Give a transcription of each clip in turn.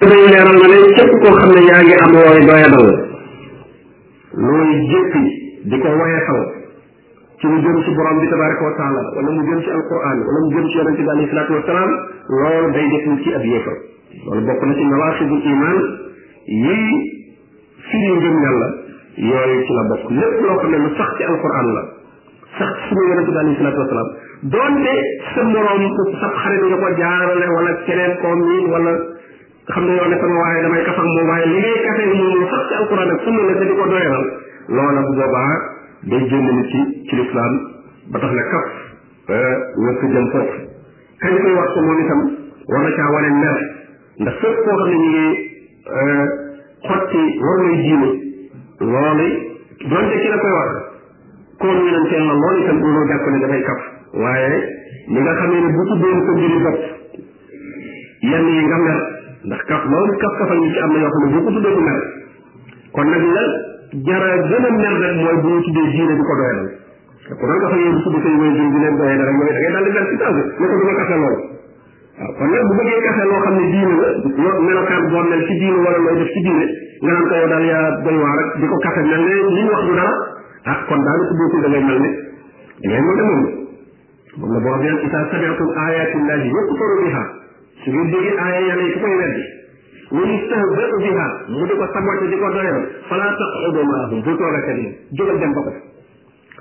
dafay leeral na ne képp koo xam ne yaa ngi am looy doyadal looy jéppi di ko woyefal ci lu jëm ci borom bi tabaraka wa taala wala mu jëm ci alquran wala mu jëm ci yonente bi alayhi salaatu wasalaam loolu day def nit ci ab yéefar loolu bokk na ci nawaaqidul iman yi firi ngëm yàlla yooyu ci la bokk lépp loo xam ne lu sax ci alquran la sax ci suñu yonente bi alayhi salaatu wasalaam doonte sa moroom sa xarit nga ko jaarale wala keneen koo miin wala xam ne yow ne sama waaye damay kaf ak moom waaye li ngay kafe moom lu sax ci alquran ak sunna la te di ko doyalal loola bu boobaa day génn nit ci ci lislaam ba tax na kaf wër ko jëm foofu kañ koy wax ko moom itam war na caa wane mer ndax fépp koo xam ne ñu ngi euh, xotti war lay diine loolu donte ki la koy wax koon ñu leen teel na loolu itam mënoo jàpp ne dafay kaf waaye li nga xamee ne bu tuddoon ko mbiri bopp yenn yi nga mer ndax kaf loolu kaf kafal ñu ci am na yoo xam ne boo ko tuddee du mer kon nag la jara gën a mer rek mooy bu ñu tuddee diine di ko doyalal kon nag dafa yéen suba say wéyjur di leen doyee dara mooy da ngay daal di dal ci taw bi ne ko du ma kase lool waaw kon nag bu bëggee kase loo xam ne diine la yoo melokaan boo mel ci diine wala looy def ci diine nga naan ko yow daal yaa doy waar rek di ko kase mel ne li ñu wax du dara ah kon daal su bokkul da ngay mel ne da ngay mel ne moom moom la borom yaan isa samiatum ayatillahi yukfaru biha su ngeen déggee aaya yàlla yi ku koy weddi wa yustahzau biha mu di ko sabote di ko doyal fala taqudu maahum bu toogate leen jógal dem ba ko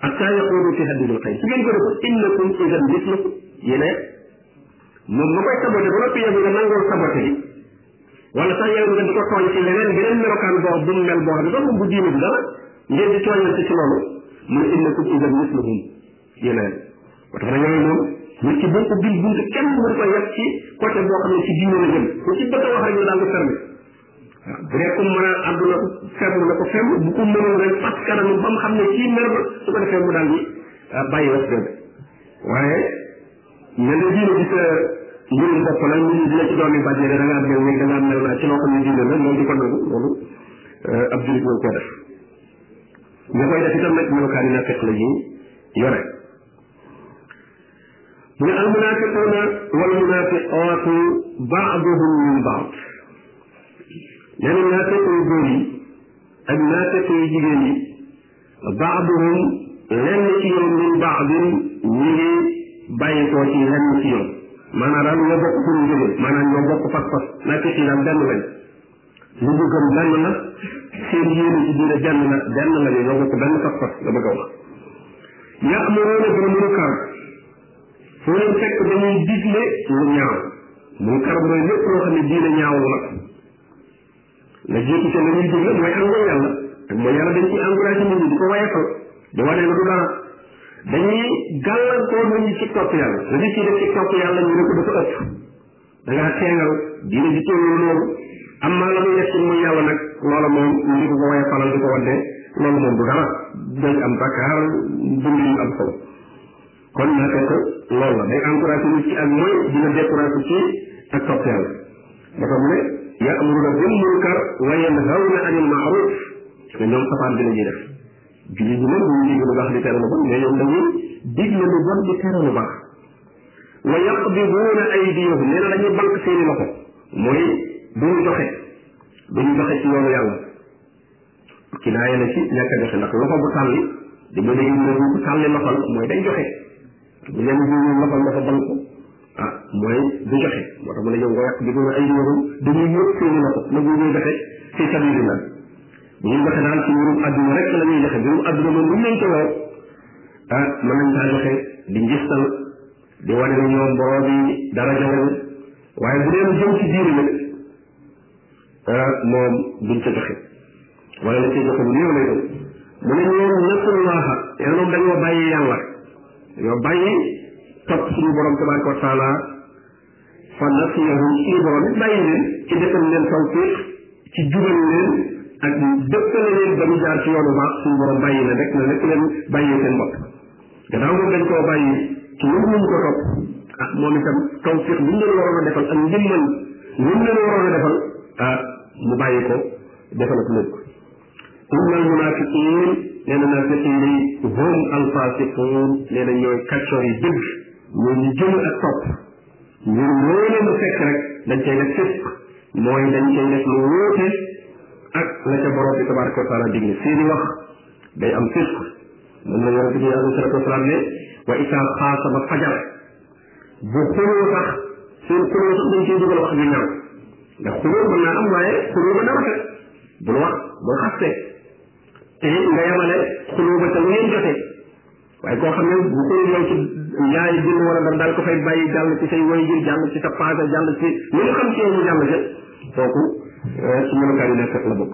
hatta yaqulu fi hadidul xayr su ngeen ko defal innakum idan mislakum yéen a moom ma koy saboté ba noppi yow nga nangoo saboté bi wala sax yow nga di ko tooñ ci leneen beneen melokaan boo bu mu mel boo xam ne sax moom bu diine bi dara ngeen di tooñante ci loolu mu ne innakum idan mislahum yéen a ba tax na yooyu moom nit ki boo ko bil buntu kenn mën ko yàq ci côté boo xam ne ci diine la jëm ku ci bëgg a wax rek ñu daal di fermé waaw bu dee ku mën a àddu na ko ferlu na ko ferlu bu ko mënul rek fas kanam ba mu xam ne kii mer na su ko defee mu daal di ah, bàyyi wax dëgg waaye ne la diine bi sa mbirum bopp la ñu dina ci doon yu bàjjee da ngaa mel nii da ngaa mel naa ci loo xam ne diine la loolu di ko nangu loolu euh, ab jullit moo ko def ñu koy def itam nag melokaan yi naa fekk la ñuy yore mu ne almunafiquuna wal munafiqaatu baaduhum min baad nee na naafiq yu góor yi ak naafiq yu jigéen yi baaduhum lenn ci ñoom min baadin ñi ngi bàyyi koo ci lenn ci ñoom maanaam daal ñoo bokk fu ñu jóge maanaam ñoo bokk fas-fas naafiq yi daal benn lañ li ñu gëm benn la seen yéene ci diine benn la benn la ñu ñoo bokk benn pas-pas la bëgg a wax ya'muruuna bil munkar foo leen fekk dañuy digle lu ñaaw munkar mooy lépp loo xam ne diine ñaaw la la jiitu ca la ñuy digle mooy ak mooy yàlla ak mooy yàlla dañ ciy encouragé nit ñi di ko wayefal di wane ne du dara dañuy gàllankoor nit ñi ci topp yàlla la nit ci def ci topp yàlla ñu ne ko dafa ëpp da ngaa teengal diine ji teewul loolu am maa la muy nekk muy yàlla nag loola moom li ko ko waye falal di ko wadde loolu moom du dara day am bakkaar dund yu am solo kon naa fekk loolu la day encouragé nit ci ak mooy dina découragé ci ak topp yàlla ba tax mu ne ya'muruna bil munkar wa yanhawna anil ma'ruf te ñoom safaan bi la ñuy def jullit ñi moom ñu ngi lu baax di tere lu bon mais ñoom dañuy digle lu bon di tere lu baax wa yaqbiduuna aydiyahum nee na dañuy bank seeni loxo mooy duñu joxe duñu joxe ci yoonu yàlla ki naa yene ci ñàkk a joxe ndax loxo bu tàlli di mën a yëg ne bu tàlli loxol mooy day joxe bu leen jiwu loxol dafa bank ah mooy du joxe moo tax mu ne ñoom nga yàq bi duna ay ñoom dañuy yëg seeni loxo na bu ñuy joxe fi sabilillah bu ñuy joxe daal ci mbirum àdduna rek la ñuy joxe mbirum àdduna moom lu ñu leen ko woo ah mën nañ saa joxe di njistal di wane ne ñoom borom bi dara jaww waaye bu dee lu jëm ci diine nag ah moom duñ ca joxe wala lañ ca joxe bu néew lay doon mu ne ñoom nasullaha yàlla moom dañoo bàyyi yàlla ñoo bàyyi topp suñu borom tabaraka wa taala fa nasiyahum suñu borom it bàyyi leen ci defal leen tawfiq ci jubal leen ak dëppale leen ba ñu jaar ci yoonu baax suñu borom bàyyi na rek na rek leen bàyyi seen bopp gannaaw moom dañ koo bàyyi ci lu ñu ko topp ah moom itam tawfiq bu ñu leen waroon a defal ak ndimbal lu ñu leen waroon a defal ah mu bàyyi ko defalatu leen ko inna al munafiqin nee na naafiq yi day hum al fasiqun nee na ñooy kàccoor yi dëgg ñoo ñu jëm ak topp ngir loo leen fekk rek dañ cay def fisq mooy dañ cay def lu wóote ak la ca borom bi tabaraka wa taala digle seeni wax day am fisq moom la yonente bi alayhi salatu wasalaam ne wa isa xaasama fajar bu xuloo sax seen xuloo sax dañ ciy dugal wax ju ñaaw ndax xuloo mën naa am waaye xuloo ba na rafet bul wax bul xaste te nga yemale xuloo ba ca lu ngeen jotee waaye koo xam ne bu ko yow ci yaay jënd wala dara daal ko fay bàyyi jàll ci say wayjur jàll ci sa paaka jàll ci lu ñu xam ci yow mu jàll ca kooku ci melokaan yi nekk la bokk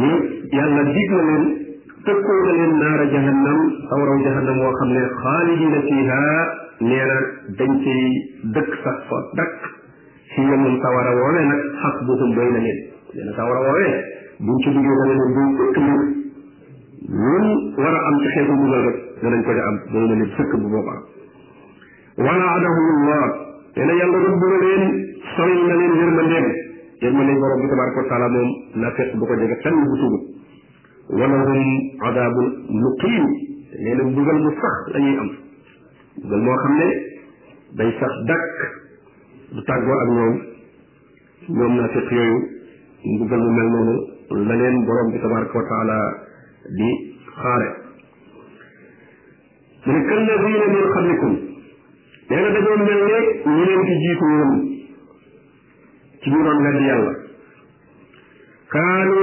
ñu yàlla dig na leen tëkkoo na leen naara jahannam sawaraw jahannam woo xam ne xaalidina fiha nee na dañ ciy dëkk sax fa dakk si yemum sawara woowee nag xas buuxum doy na leen nee na sawara woowee buñ ci duggee dana leen duñ ëkk nag ñun war a am ci xeetu dugal rek danañ ko ca am doy na leen sëkk bu boobaa wala adahumullah nee na yàlla rëbb na leen soril na leen yërmandeem yërmande borom bi tabaraka wa taala moom na fekk du ko jege fenn bu tudd wala hum adabul muqim nee na mbugal mu sax la ñuy am mbugal moo xam ne day sax dakk du tàggoo ak ñoom ñoom naa fekk yooyu mbugal mu mel noonu la leen borom bi tabaraka wa taala di xaare mu ne kalladiina min qablikum nee na dañoo mel ne ñu leen ci jiitu woon ci ñu doon weddi yàlla kaanu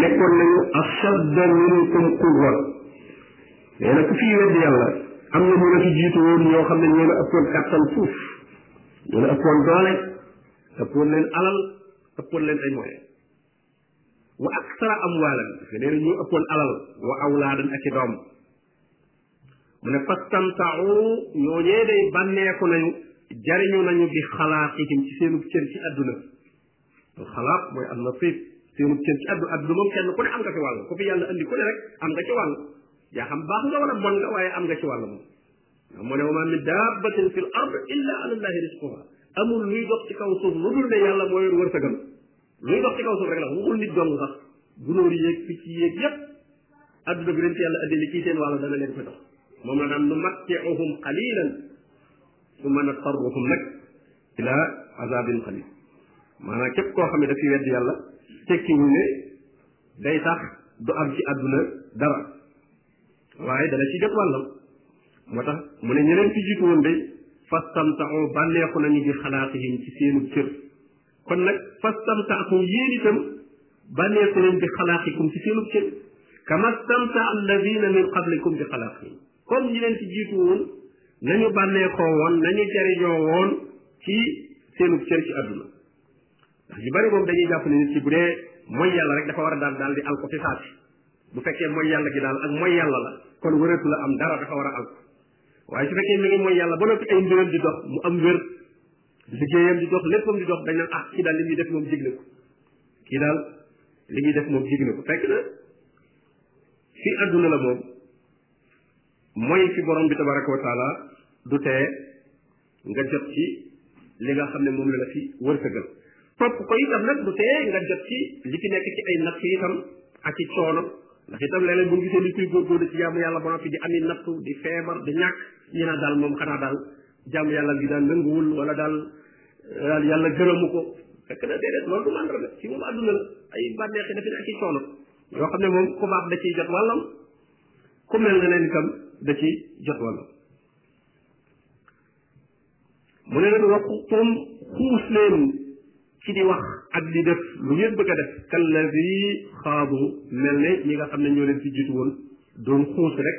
nekkoon nañu ashadda minkum quwwa nee na ku fii weddi yàlla am na ñu la ci jiitu woon ñoo xam ne ñoo la ëppoon kàttan fuuf ñoo la ëppoon doole ëppoon leen alal ëppoon leen ay moyens wa aksara amwaalan parce que nee na ñoo ëppoon alal wa awlaadan ak i doom mu ne fastamtau ñooñee day bànneeku nañu jariñu nañu bi xalaaqihim ci seenub cër ci àdduna al xalaaq mooy am nasib seenub cër ci àdduna àdduna moom kenn ku ne am nga fi wàll ku fi yàlla andi ku ne rek am nga ci wàll yaa xam baax nga wala bon nga waaye am nga ci wàll moom mu ne wa ma min dabbatin fi l ard illa ala llahi risquha amul luy dox ci kaw suuf lu dul ne yàlla mooy wërsëgam luy dox ci kaw suuf rek la waxul nit dong sax gunóor yéeg picc yéeg yépp adduna bi leen ci yàlla andi li ciy seen wàllu dana leen ko jox moom la naan nu mattiuhum qalilan summa natarruhum nag ila azabin qalil maanaam képp koo xam ne dafi wedd yàlla tekkiwul ne day sax du am ci àdduna dara waaye dana ci jot wàllam moo tax mu ne ñeneen fi jiitu woon day fastamtaxoo bànneexu nañu bi xalaatihim ci seenu cër kon nag fastamtaakum yéen itam bànneexu leen bi xalaaqikum ci seenub cër kama stamta alladina min qablikum bi xalaaqihim comme ñi leen ci jiitu woon nañu bànneexoo woon nañu jariñoo woon ci seenub cër ci àdduna ndax ñu bari moom dañuy jàpp ne nit ci bu dee mooy yàlla rek dafa war a daal daal di alko fi saati bu fekkee mooy yàlla gi daal ak mooy yàlla la kon wëratu la am dara dafa war a alko waaye su fekkee mi ngi mooy yàlla ba noppi ay mbiram di dox mu am wér liggéeyam di dox léppam di dox dañ naan ah kii daal li muy def moom jig na ko kii daal li muy def moom jig na ko fekk na fi àdduna la moom mooy fi borom bi tabaraka wa taala du tee nga jot ci li nga xam ne moom la la fi wërsëgal topp ko itam nag du tee nga jot ci li fi nekk ci ay natt itam ak i coono ndax itam léeg-léeg bu ñu gisee ni kuy góorgóorlu ci jaamu yàlla ba noppi di ami nattu di feebar di ñàkk ñu naan daal moom xanaa daal jaamu yàlla gi daal nanguwul wala daal daal yàlla gërëmu ko fekk na déedéet loolu du màndarga ci moom àdduna la ay bànneexi dafa ne ak i coono yoo xam ne moom ku baax da ciy jot wàllam ku mel nga leen itam da ciy jot wàllam mu ne leen waxtum xuus leen ci di wax ak di def lu ngeen bëgg a def kallazi xaabu mel ne ñi nga xam ne ñoo leen fi jiitu woon doon xuus rek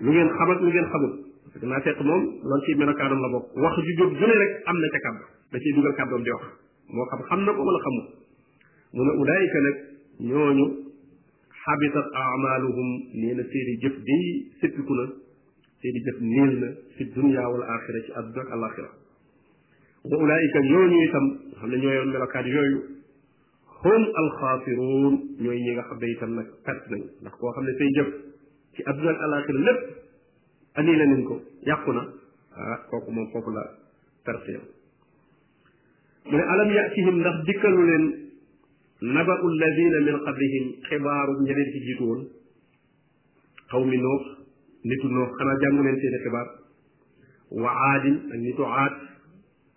lu ngeen xam ak lu ngeen xamul parce que naa fekk moom loolu ci melokaanam la bokk wax ju jóg ju ne rek am na ca kàddu da ciy dugal kàddoom di wax moo xam xam na ko wala xamul mu ne ulaayika nag ñooñu xabitat amaluhum nee na seeni jëf day sëppiku na seeni jëf niil na fi dunia wal axira ci àdduna ak alaxira wa ulaayika ñooñu itam xam ne ñooyoon melokaan yooyu hum alxaasiruun ñooy ñi nga xam ne itam nag perte nañ ndax koo xam ne say jëf ci adduna ak alaxira lépp annulé nañ ko yàqu na ah kooku moom foofu la perte yow mu ne alam yatihim ndax dikkalu leen naba alladina min qablihim xibaaru ña leen ci jiitu woon xaw mi noox nitu noox xanaa jàngu leen seeni xibaar wa aadin ak nitu aad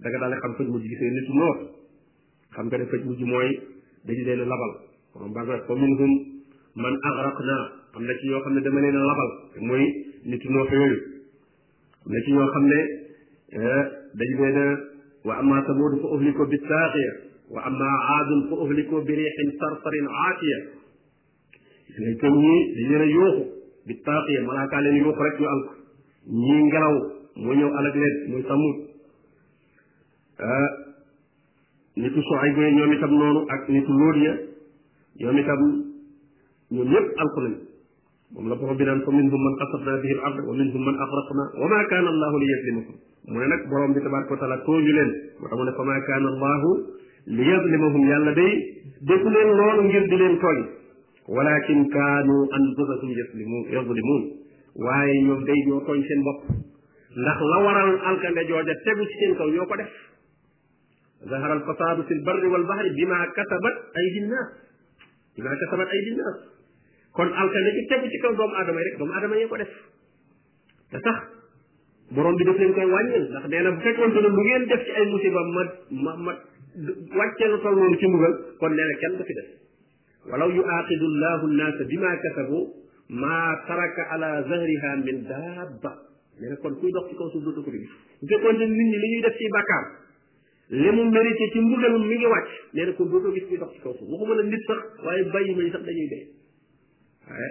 da nga daal di xam faj mujj gi seen nit noor xam nga ne faj mujj mooy dañu leen a labal moom baax na fa minhum man agraqna am na ci ñoo xam ne dama leen a labal te mooy nit noor yooyu am na ci ñoo xam ne eh, dañu leen a wa amma samuud fa uhliku bi saaqiya wa amma aadun fa uhliku bi riixin sarsarin aatiya nga gëm ñi dañ leen a yooxu bi taaxee malaakaa leen yooxu rek ñu alk ñii ngelaw moo ñëw alak leen muy samut ah, nitu soxay boye ñoom itam noonu ak nitu lóot ya ñoom itam ñoom ñëpp alku nañ moom la borom bi naan fa minhum man xasabna bihi al ard wa minhum man agraqna wa ma kaana allahu li yaslimakum mu ne nag borom bi tabaraka wa taala tooñu leen moo tax mu ne fa maa kaana allahu li yazlimahum yàlla day defu leen loolu ngir di leen tooñ walakin kaanu anfusahum yaslimun yazlimun waaye ñoom day ñoo tooñ seen bopp ndax la waral alkande jooja tegu ci seen kaw ñoo ko def zahara alfasadu fi lbarri walbahri bima kasabat aydi nnas bima kasabat aydi nnas kon alkande ci tegu ci kaw doomu aadama yi rek doomu aadama yee ko def te sax borom bi daf leen koy wàññil ndax nee na bu fekkoon ne lu ngeen def ci ay musiba ma ma ma wàccee lu toll noonu ci mbugal kon nee na kenn du fi def walaw yu aaqidu llahu nnaasa bima kasabu ma taraka ala zahriha min daabba nee na kon kuy dox ci kaw suuf dootu ko fi gis bu fekkoon ne nit ñi li ñuy def ci bàkkaar li mu mérité ci mbugal mi ngi wàcc nee na kon dootoo gis kuy dox ci kaw suuf waxuma la nit sax waaye bàyyi ma yi sax dañuy dee waaye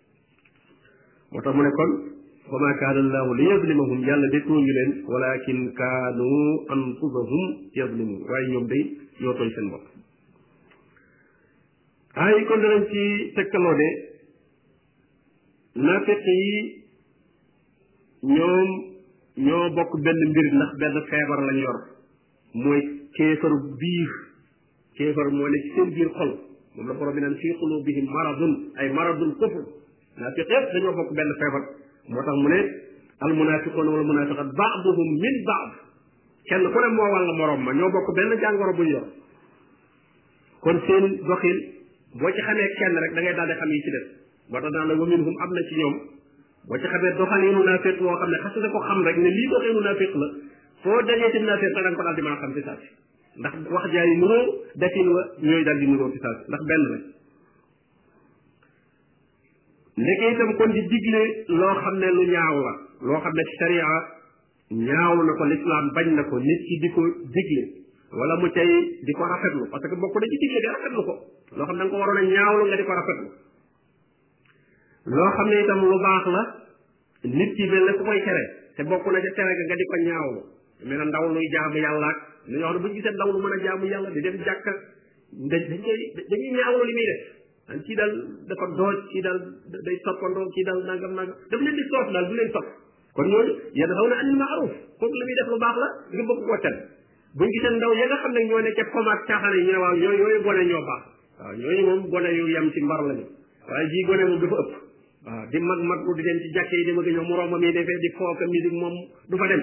moo tax mu ne kon wa ma kaana allahu li yazlimahum yàlla de tooñu leen walakin kaanu anfusahum yazlimun waaye ñoom day ñoo tooñ seen bopp ay kon danañ ci tegtaloo de naafeq yi ñoom ñoo bokk benn mbir ndax benn feebar lañ yor mooy kéefaru biir kéefar moo ne ci seen biir xol moom la borom bi naan fii qulubihim maradun ay maradun kufr naa fi xeet dañoo bokk benn feebar moo tax mu ne al munafiqoon wala munafiqat baaduhum min baad kenn ku ne moo wàll morom ma ñoo bokk benn jàngoro buñ yor kon seen doxin boo ci xamee kenn rek da ngay daal di xam yi ci def moo tax daan la wa minhum am na ci ñoom boo ci xamee doxaliinu naafeq woo xam ne xas nga ko xam rek ne lii doxaliinu naafeq la foo dajee ci naafeq da nga ko daal di mën a xam ci saa si ndax wax jaay yi nuroo defin wa ñooy daal di nuroo ci saa si ndax benn la ndeke itam kon di digle loo xam ne lu ñaaw la loo xam ne sharia ñaaw na ko lislaam bañ na ko nit ki di ko digle wala mu cay di ko rafetlu parce que bokk na ci digle di rafetlu ko loo xam ne da nga ko waroon a ñaawlu nga di ko rafetlu loo xam ne itam lu baax la nit ki mel ne ku koy tere te bokk na ca tere ga nga di ko ñaawlu mel na ndaw luy jaamu yàlla ak li nga xam ne bu ñu gisee ndaw lu mën a jaamu yàlla di dem jàkka dañ dañ koy dañuy ñaawlu li muy def an kii daal dafa dooj kii daal day toppandoo kii daal nangam nangam daf leen di soof daal du leen topp kon ñooñu yéen xaw na anil maaruf kooku li muy def lu baax la nga bëgg koo tere buñ gisee ndaw ya nga xam ne ñoo ne ca komaat caaxaan yi ñu ne waaw yooyu yooyu gone ñoo baax waaw ñooñu moom gone yu yem ci mbar lañu waaye jii gone moom dafa ëpp waaw di mag mag lu di dem ci jàkke yi di bëgg ñëw moroomam yi defee di fooka musique moom du fa dem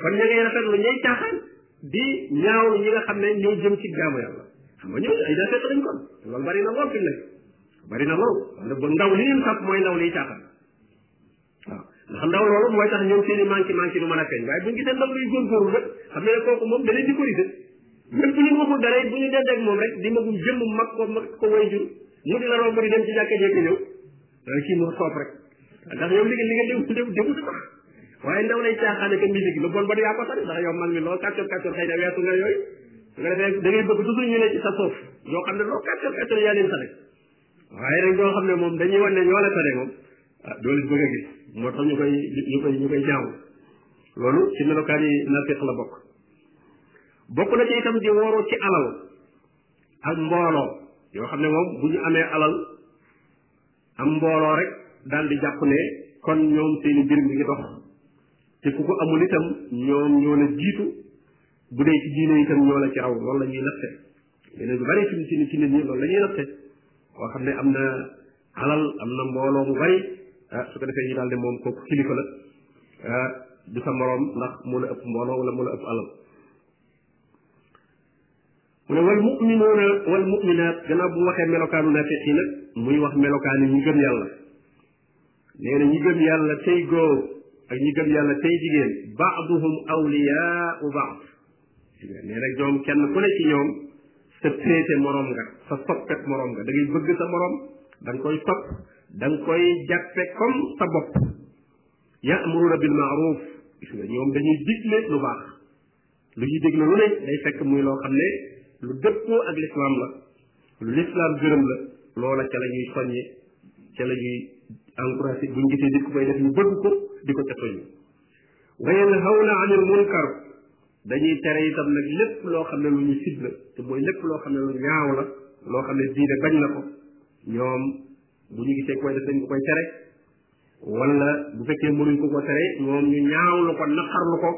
kon ña ngay rafetlu ñay caaxaan di ñaawlu ñi nga xam ne ñoo jëm ci jaamu yàlla xam nga ñooñu ay rafet lañ kon loolu bari na lool fi mu nekk bari na lool wala ba ndaw li leen sàpp mooy ndaw liy caaxaan waaw ndax ndaw loolu mooy tax ñoom seen i manqué manqué du mën a feeñ waaye bu ñu gisee ndaw luy góorgóorlu rek xam ne kooku moom da leen di corriger même bu ñu waxul dara it bu ñu dend ak moom rek di magum jëmm mag ko mag ko way jur mu di la romb di dem ci jàkka jekk ñëw dana kii moo soob rek ndax yow li nga li nga déglu déglu déglu sax waaye ndaw lay caaxaane ka musique lu bon ba yaa ko tari ndax yow mag mi loo kàccoor kàccoor xëy na weesu nga yooyu nga defee da ngay bëgg toujours ñu ne ci sa suuf yoo xam ne loo kàccoor kàccoor yaa leen tari waaye nag ñoo xam ne moom dañuy wan ne ñoo la tane moom ah doo leen bëgg a gis moo tax ñu koy ñu koy ñu koy jaamu loolu ci melokaan yi nafiq la bokk bokk na ci itam di wooru ci alal ak mbooloo yoo xam ne moom bu ñu amee alal am mbooloo rek daal di jàpp ne kon ñoom seeni mbir mi ngi dox te ku ko amul itam ñoom ñoo la jiitu bu dee ci diine itam ñoo la ci raw loolu la ñuy natte yeneen bu bari ci ci ci nit ñi loolu la ñuy natte koo xam ne am na alal am na mbooloo mu bari ah su ko defee ñu daal ne moom kooku kilifa la ah du sa moroom ndax moo la ëpp mbooloo wala moo la ëpp alal mu ne wal muminuuna wal muminaat gannaaw bu mu waxee melokaanu naafiq yi nag muy wax melokaanu ñu gëm yàlla nee na ñi gëm yàlla tey góor ak ñi gëm yàlla tey jigéen baaduhum awliyaau baad nee na ñoom kenn ku ne ci ñoom sa féete morom nga sa soppet morom nga da ngay bëgg sa morom da nga koy sopp da nga koy jàppe comme sa bopp ya'muruna bil ma'ruf gis nga ñoom dañuy digle lu baax lu ñu déglu lu ne day fekk muy loo xam ne lu dëppoo ak lislaam la lu lislaam gërëm la loola ca la ñuy soññe ca la ñuy encouragé buñ gisee nit ku koy def ñu bëgg ko di ko ca soññe wa yanhawna anil munkar dañuy tere itam nag lépp loo xam ne lu ñu sib la te mooy lépp loo xam ne lu ñaaw la loo xam ne diine bañ na ko ñoom bu ñu gisee koy def dañ ko koy tere wala bu fekkee mënuñ ko ko tere ñoom ñu ñaawlu ko naqarlu ko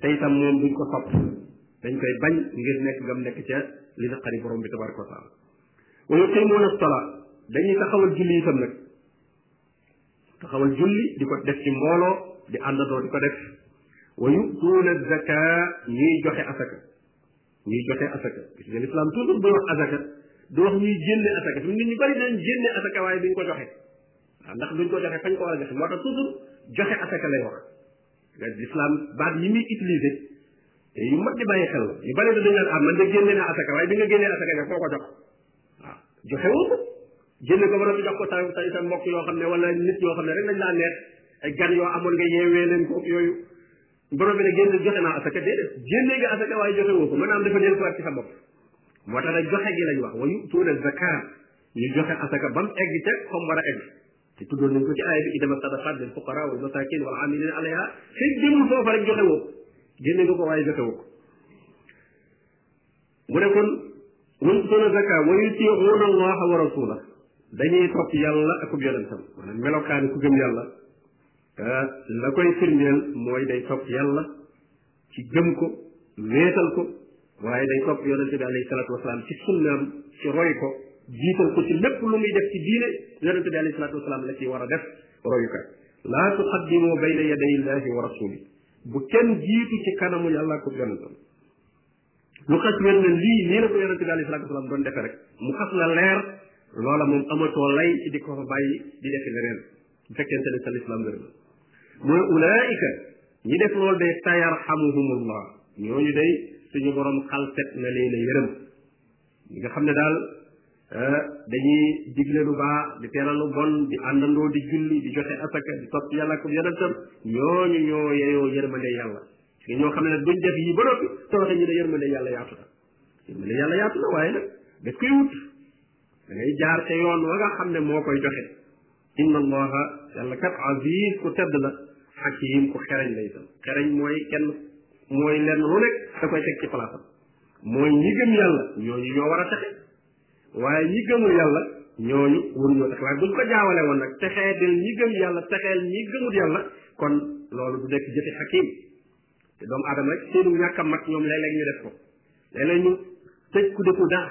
te itam moom duñ ko sopp dañ koy bañ ngir nekk gam nekk ca li naqari borom bi tabaraka wa taala wa yuqimuuna as-salaa dañuy taxawal julli itam nag taxawal julli di ko def ci mbooloo di àndandoo di ko def wa yutuuna zaka ñuy joxe asaka ñuy joxe asaka gis nga lislaam toujours buy wax asaka du wax ñuy génne asaka fi nit ñu bari dañ génne asaka waaye duñ ko joxe waaw ndax duñ ko joxe fañ ko war a joxe moo tax toujours joxe asaka lay wax nga lislaam baat yi muy utilisé te yu mat di bàyyi xel yu bari da dañ naan ah man de génne naa asaka waaye bi nga génnee asaka ja koo ko jox waaw joxe woo ko génne ko ba noppi jox ko sa sa sa mbokk yoo xam ne wala nit yoo xam ne rek lañ laa neex ay gan yoo amoon nga yeewee leen ko yooyu borom bi ne génne joxe naa asaka déedéet génne nga asaka waaye joxe woo ko maanaam dafa del ko ci sa bopp moo tax nag joxe gi lañ wax wa yutuuna zakat ñu joxe asaka ba mu egg ca comme war a egg te tuddoon nañ ko ci aaya bi idama sadaqat lil fuqara wal masakin wal amilin alayha fekk demul foofa rek joxe woo génne nga ko waaye joxe woo ko mu ne kon mun sona zaka wa yutiixuuna allaha wa rasula dañuy topp yàlla ak ub yonentam maanaam melokaani ku gëm yàlla ah, la koy firndeel mooy day topp yàlla ci gëm ko wéetal ko waaye day topp yonente bi alayhi salatu wasalaam ci sunnaam ci roy ko jiital ko ci lépp lu muy def ci diine yonente bi alayhi salatu wasalaam la ci war a def royukat laa tuqaddimu bayna yaday illahi wa rasuli bu kenn jiitu ci kanamu yàlla ko yonentam lu xas wér na lii nii la ko yonente bi alayhi salatu wasalaam doon defee rek mu xas la leer loola moom amatoo lay ci di ko fa bàyyi di defi leneen bu fekkente ne sa lislaam wér mu ne ulaika ñi def loolu day sayarhamuhumullah ñooñu day suñu borom xalset na leen a yërëm ñi nga xam ne daal eh, dañuy digle lu baax di teral lu bon di àndandoo di julli di joxe asaka di topp yàlla ak yonentam ñooñu ñoo yeyoo yërmande yàlla te ñoo xam ne nag duñ def yi ba noppi te waxe ñu ne yërmande yàlla yaatu na yërmande yàlla yaatu na waaye nag daf koy wut da ngay jaar ca yoon wa nga xam ne moo koy joxe inna allaha yàlla kat aziz ku tedd la xakim ku xereñ la itam xereñ mooy kenn mooy lenn lu nekk da koy teg ci palaasam mooy ñi gëm yàlla ñooñu ñoo war a texe waaye ñi gëmul yàlla ñooñu waruñoo texe waaye buñ ko jaawale woon nag texee del ñi gëm yàlla texeel ñi gëmul yàlla kon loolu du nekk jëfi xakim te doomu aadama rek seenu ñàkk a mat ñoom léeg-léeg ñu def ko léeg-léeg ñu tëj ku defu dara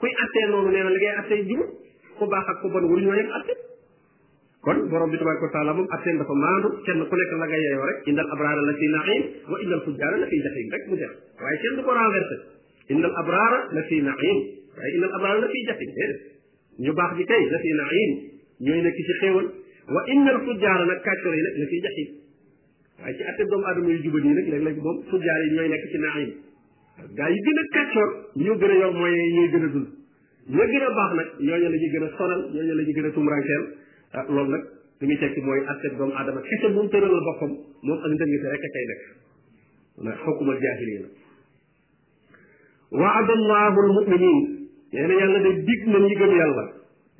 kuy attee noonu nee na li ngay attee jub ku baax ak ku bon waruñoo yem atte kon borom bi tabaraka wa taala moom atteem dafa maandu kenn ku nekk la nga yeeyoo rek indal abraara la fi naim wa indal fujjaara la fi jaxim rek mu jeex waaye kenn du ko renversé indal abraara la fi naim waaye indal abraara la fi jaxim déedéet ñu baax ji kay la fi naim ñooy nekk ci xéewal wa indal fujjaara nag kàccoor yi nag la fi jaxim waaye ci atte doomu aadama yu jubal yi nag léeg-léeg moom fujjaar yi ñooy nekk ci naayim gaa yi gën a kàccoor ñoo gën a yor mooy ñooy gën a dund ña gën a baax nag ñooñu la ñuy gën a sonal ñooñu la ñuy gën a tumurankeel ah loolu nag li muy tekki mooy atte doomu aadama kese bu mu tëralal boppam moom ak ndëngite rek a kay nekk na xukuma jaahiliya la waada allahu almuminin nee na yàlla de dig na ñi gëm yàlla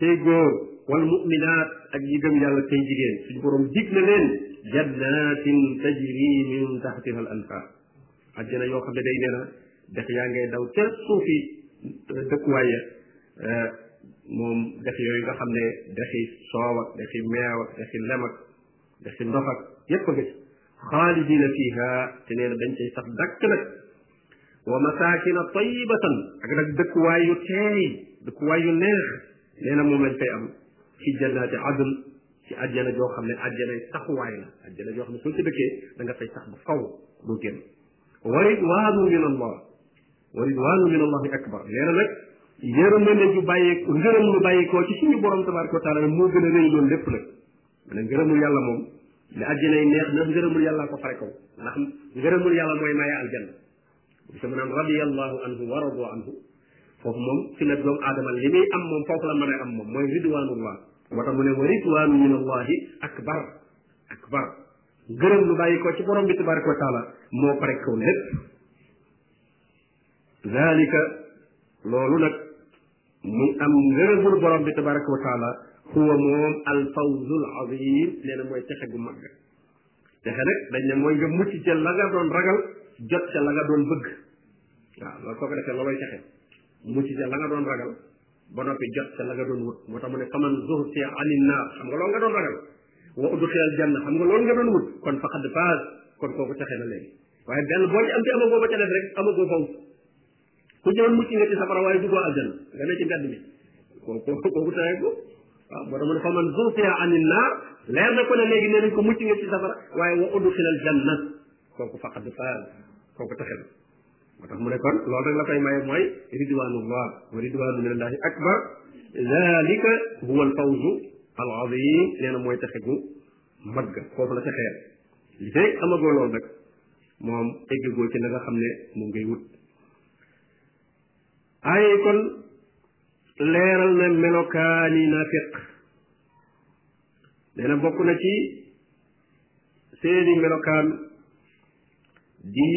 tey góor wal muminat ak ñi gëm yàlla tey jigéen suñu borom dig na leen jannatin tajri min taxtiha al anhar àjjana yoo xam ne day nee na dex yaa ngay daw ca suufi euh, dëkkuwaay ya euh, moom dex yooyu nga xam ne dexi soow ak dexi meew ak dexi lem ak def ci ndox ak yépp nga ci xaalidina fiha te nee na dañ cay sax dakk nag wa masakina tayyibatan ak nag dëkkuwaay yu teey dëkkuwaay yu neex nee na moom lañ fay am fi jannaati adn ci àjjana joo xam ne àjjanay saxuwaay la àjjana joo xam ne soo ci dëkkee da nga fay sax ba faw doo génn wa ridwaanu min allah wa ridwaanu min allahi akbar nee na nag yërmande ju bàyyi ngërëm lu bàyyi koo ci suñu borom tabaraka wa taala moo gën a rëy loolu lépp nag mu ne ngërëmul yàlla moom ne àjjana yi neex na ngërëmul yàlla ko fare kaw ndax ngërëmul yàlla mooy maye aljanna bi sama naan radiyallahu anhu wa radu anhu foofu moom fi la doomu aadama li muy am moom foofu la mën a am moom mooy ridwanullah moo tax mu ne wa ridwanu min allahi akbar akbar ngërëm lu bàyyi ko ci borom bi tabaraka wa taala moo pare kaw lépp zalika loolu nag mu am ngërëmul borom bi tabaraka wa taala huwa moom al fawzul azim nee na mooy texe gu mag texe nag dañ ne mooy nga mucc ca la nga doon ragal jot ca la nga doon bëgg waaw loolu soo ko defee looloy texe mucc ca la nga doon ragal ba noppi jot ca la nga doon wut moo tax mu ne faman zuhsiya anin naar xam nga loolu nga doon ragal wa udxila al janna xam nga loolu nga doon wut kon faqad faaz kon kooku texe na léegi waaye benn boo ci am ci amagoo ba ca def rek amagoo faw ku ñëwoon mucc nga ci safara waaye duggoo aljanna nga ne ci mbedd mi kooku kooku tere ko waaw moo tax mu ne fa man zuxziha anin naar leer na ko ne léegi nee nañ ko mucc nga ci safara waaye wa udxila aljanna kooku faqad faaz kooku taxe na moo tax mu ne kon loolu rek la koy maye mooy ridwanullah wa ridwanu min allahi akbar dalika huwa alfawzu alazim nee na mooy taxe gu mat ga foofu la texee li fekk amagoo loolu nag moom eggagoo ci la nga xam ne moom ngay wut aaye kon leeral na melokaani naafiq nee na bokk na ci seeni melokaan di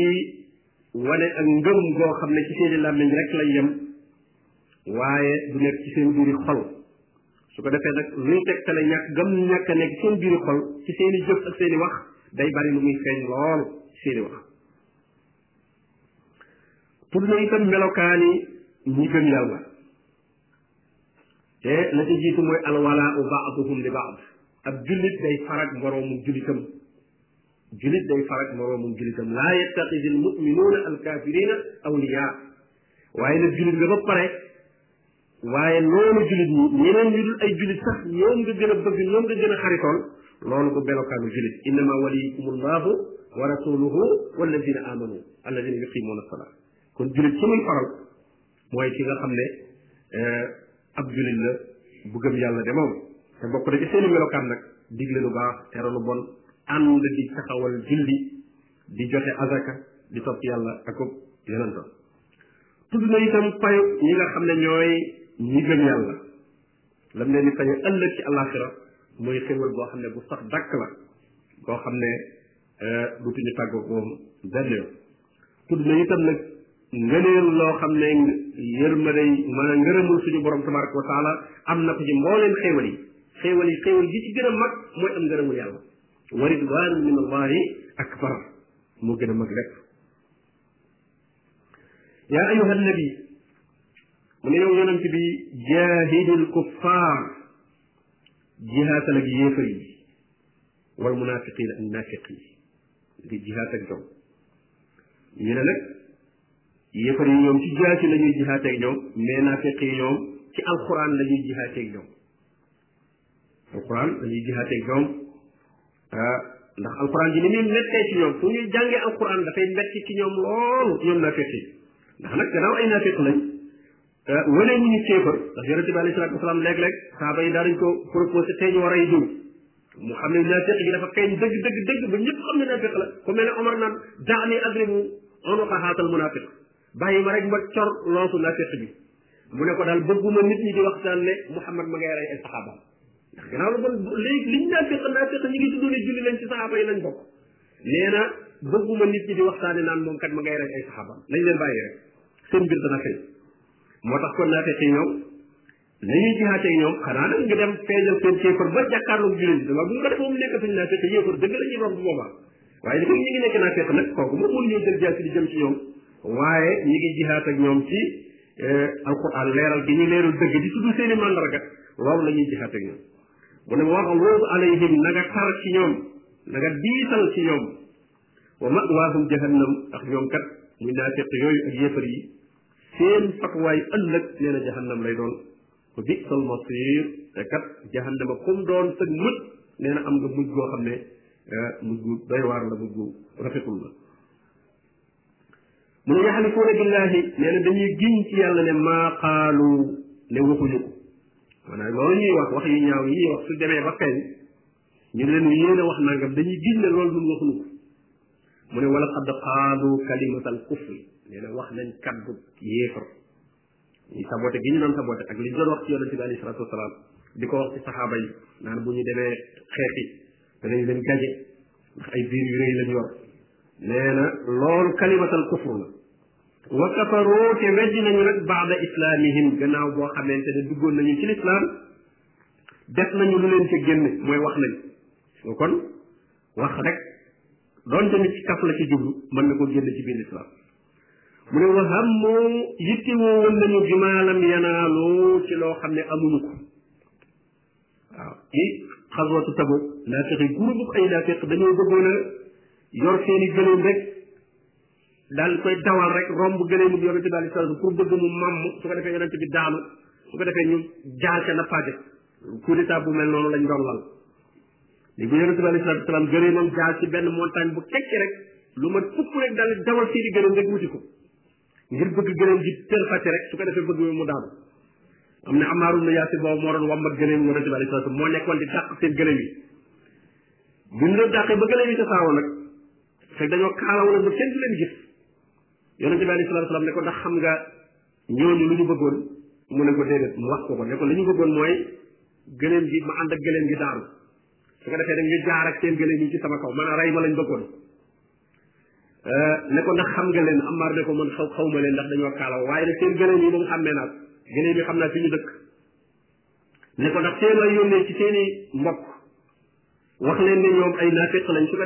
wane ak ngëm goo xam ne ci seeni làmmiñ rek lay yem waaye du nekk ci seen biiri xol su ko defee nag luy tegtale ñàkk gam ñàkk a nekk seen biir xol ci seen i jëf ak seen wax day bari lu muy feeñ lool ci seen wax pour na itam melokaani ñi gëm yàlla te la ci jiitu mooy alwalaau baaduhum li baad ab jullit day farak moroomum jullitam jullit day farak moroomum jullitam laa yattaxidi almuminuuna alkafirina awliyaa waaye nag jullit nga ba pare waaye noonu jullit ñi ñeneen ñu dul ay jullit sax ñoom nga gën a bëgg ñoom nga gën a xaritoon loolu du melokaanu jullit innama waliyukum allahu wa rasuluhu walladina amanu alladina yuqimuna sala kon jullit ci muy faral mooy ki nga xam ne eh, ab jullit la bu gëm yàlla de moom te bokk na ci seeni melokaan nag digle lu baax tere lu bon ànd di taxawal julli di joxe azaka di topp yàlla ak yonentam tudd na itam payu ñi nga xam ne ñooy ñi gëm yàlla lam leen di faye ëllëg ci àllaaxira muy xéwal boo xam ne bu sax dakk la koo xam ne euh, dutuñu tàggoog moom benn yoon tudd na itam nag ngëneel loo xam ne yërmande maanaam ngërëmul suñu borom tabaraka wa taala am na ko ci mbooleem xéewal yi xéewal yi xéewal gi ci gën a mag mooy am ngërëmul yàlla wa ridwaanu min allahi akbar moo gën a mag lépp yaa ayuha nabi mu ne yow yonent bi jaahidil kuffaar jihaatal ak yéefar yi wal munaafiqiin ak naafiq yi nga jihaat ak ñoom ñu ne nag yéefar yi ñoom ci jaasi la ñuy jihaat ak ñoom mais naafiq yi ñoom ci alxuraan la ñuy jihaat ak ñoom alquran dañuy jihaatee ñoom ah, ndax alquran ji ni muy mettee ci ñoom fu ñuy jàngee alquran dafay metti ci ñoom loolu ñoom naa fekkee ndax nag gannaaw ay naafeq lañ euh, wane wu ñu kéefar ndax yonente bi alayhi salaatu wasalaam léeg-léeg saaba yi daanañ ko proposé tey ñu war ay diw mu xam ne naafeq gi dafa feeñ dëgg dëgg dëgg ba ñëpp xam ne naafeq la ku mel ne Omar naan daani adribu unuqa haatal munaafiq bàyyi ma rek ma cor loosu nafiq bi mu ne ko daal bëgguma nit ñi di waxtaan ne Muhammad ma ngay rey ay saxaabaam ndax gannaaw la bon léegi liñ nafiq nafiq ñi ngi tudd ne julli lañ ci saxaaba yi lañ bokk nee na bëgguma nit ñi di waxtaane naan moom kat ma ngay rey ay saxaabaam lañ leen bàyyi rek seen mbir dana feeñ moo tax kon nafiq yi ñoom la ñuy jihaatee ñoom xanaa nag ñu dem feeñal seen kéefar ba jàkkaarloog jullit bi loolu bu ñu ko defee moom nekkatuñ naa fekk yéefar dëgg la ñuy doon bu boobaa waaye dafa ñu ngi nekk naa fekk nag kooku moom mënu ñëw jël jaasi di jëm ci ñoom waaye ñi ngi jihaat ak ñoom ci eh, alquran leeral gi ñu leeral dëgg di tudd seen i mandarga loolu la ñuy jihaat ak ñoom mu ne wax woobu alayhim na nga tar ci ñoom na nga diisal ci ñoom wa mawaahum jahannam ndax ñoom kat muy naa fekk yooyu ak yéefar yi seen fatwaay ëllëg nee na jahannam lay doon wa bisal masir te kat jahannama comme doon sëg mët nee na am nga mujj goo xam ne eh, mujj gu doy waar la mujj gu rafetul la mu ne yaxalifuuna billahi nee na dañuy giñ ci yàlla ne maa qaalu ne waxuñu ko maanaam loolu ñuy wax wax yu ñaaw yi ñuy wax su demee ba feeñ ñu leen yéen a wax nangam dañuy giñ ne loolu nun waxuñu ko mu ne wala xadd xaalu kalimatal kufri nee na wax nañ kaddu yéefar ñi saboté gi ñu doon saboté ak li ñu doon wax ci yonente bi alayhi salatu wasalaam di ko wax ci saxaaba yi naan bu ñu demee xeexi danañ leen gaje ndax ay biir yu rëy lañ yor nee na loolu kalimatal kufru la wa kafaroo te weddi nañu nag baada islaamihim gannaaw boo xamante ne duggoon nañu ci lislaam def nañu lu leen ca génne mooy wax nañ nga kon wax rek doonte ni ci kaf la ci jublu mën na ko génn ci biir lislaam mu ne wa hammu yitti woo woon nañu bi maa lam yanaalu ci loo xam ne amuñu ko waaw ci xaswatu Tabuk naafiq yi groupe ay naafiq dañoo bëggoon a yor seeni gëléem rek daal koy dawal rek romb gëleemu bi yonente bi alei salatu pour bëgg mu mamm su ko defee yonente bi daanu su ko defee ñu jaar ca na fàgge coup d'état bu mel noonu lañ doon lal léegi bu yonente bi alei salatu salaam gëleemam jaar ci benn montagne bu kecc rek lu ma fukk rek daal dawal sii di gëleem rek wuti ko ngir bëgg gëleem ji tër fàtte rek su ko defee bëgg mu daanu am na amaaru na yaasir boobu moo doon wammat gëleem yonente bi alei salatu moo nekkoon di dàq seen gëleem yi bu ñu leen dàqee ba gëleem yi tasaaroo nag fekk dañoo kaalaw nag ba kenn du leen gis yonente bi alayhi salaatu salaam ne ko ndax xam nga ñooñu lu ñu bëggoon mu ne ko déedéet mu wax ko ko ne ko li ñu bëggoon mooy gëléem gi ma ànd ak gëléem gi daanu su ko defee dañuy jaar ak seen gëléem yi ci sama kaw maanaam rey ma lañ bëggoon euh, ne ko ndax xam nga leen Ammaar ne ko man xaw xaw ma leen ndax dañoo kaalaw waaye nag seen gëléem yi moom xàmmee naa gëléem yi xam naa fi ñu dëkk ne ko ndax seen ay yónnee ci seen i mbokk wax leen ne ñoom ay naafiq lañ su ko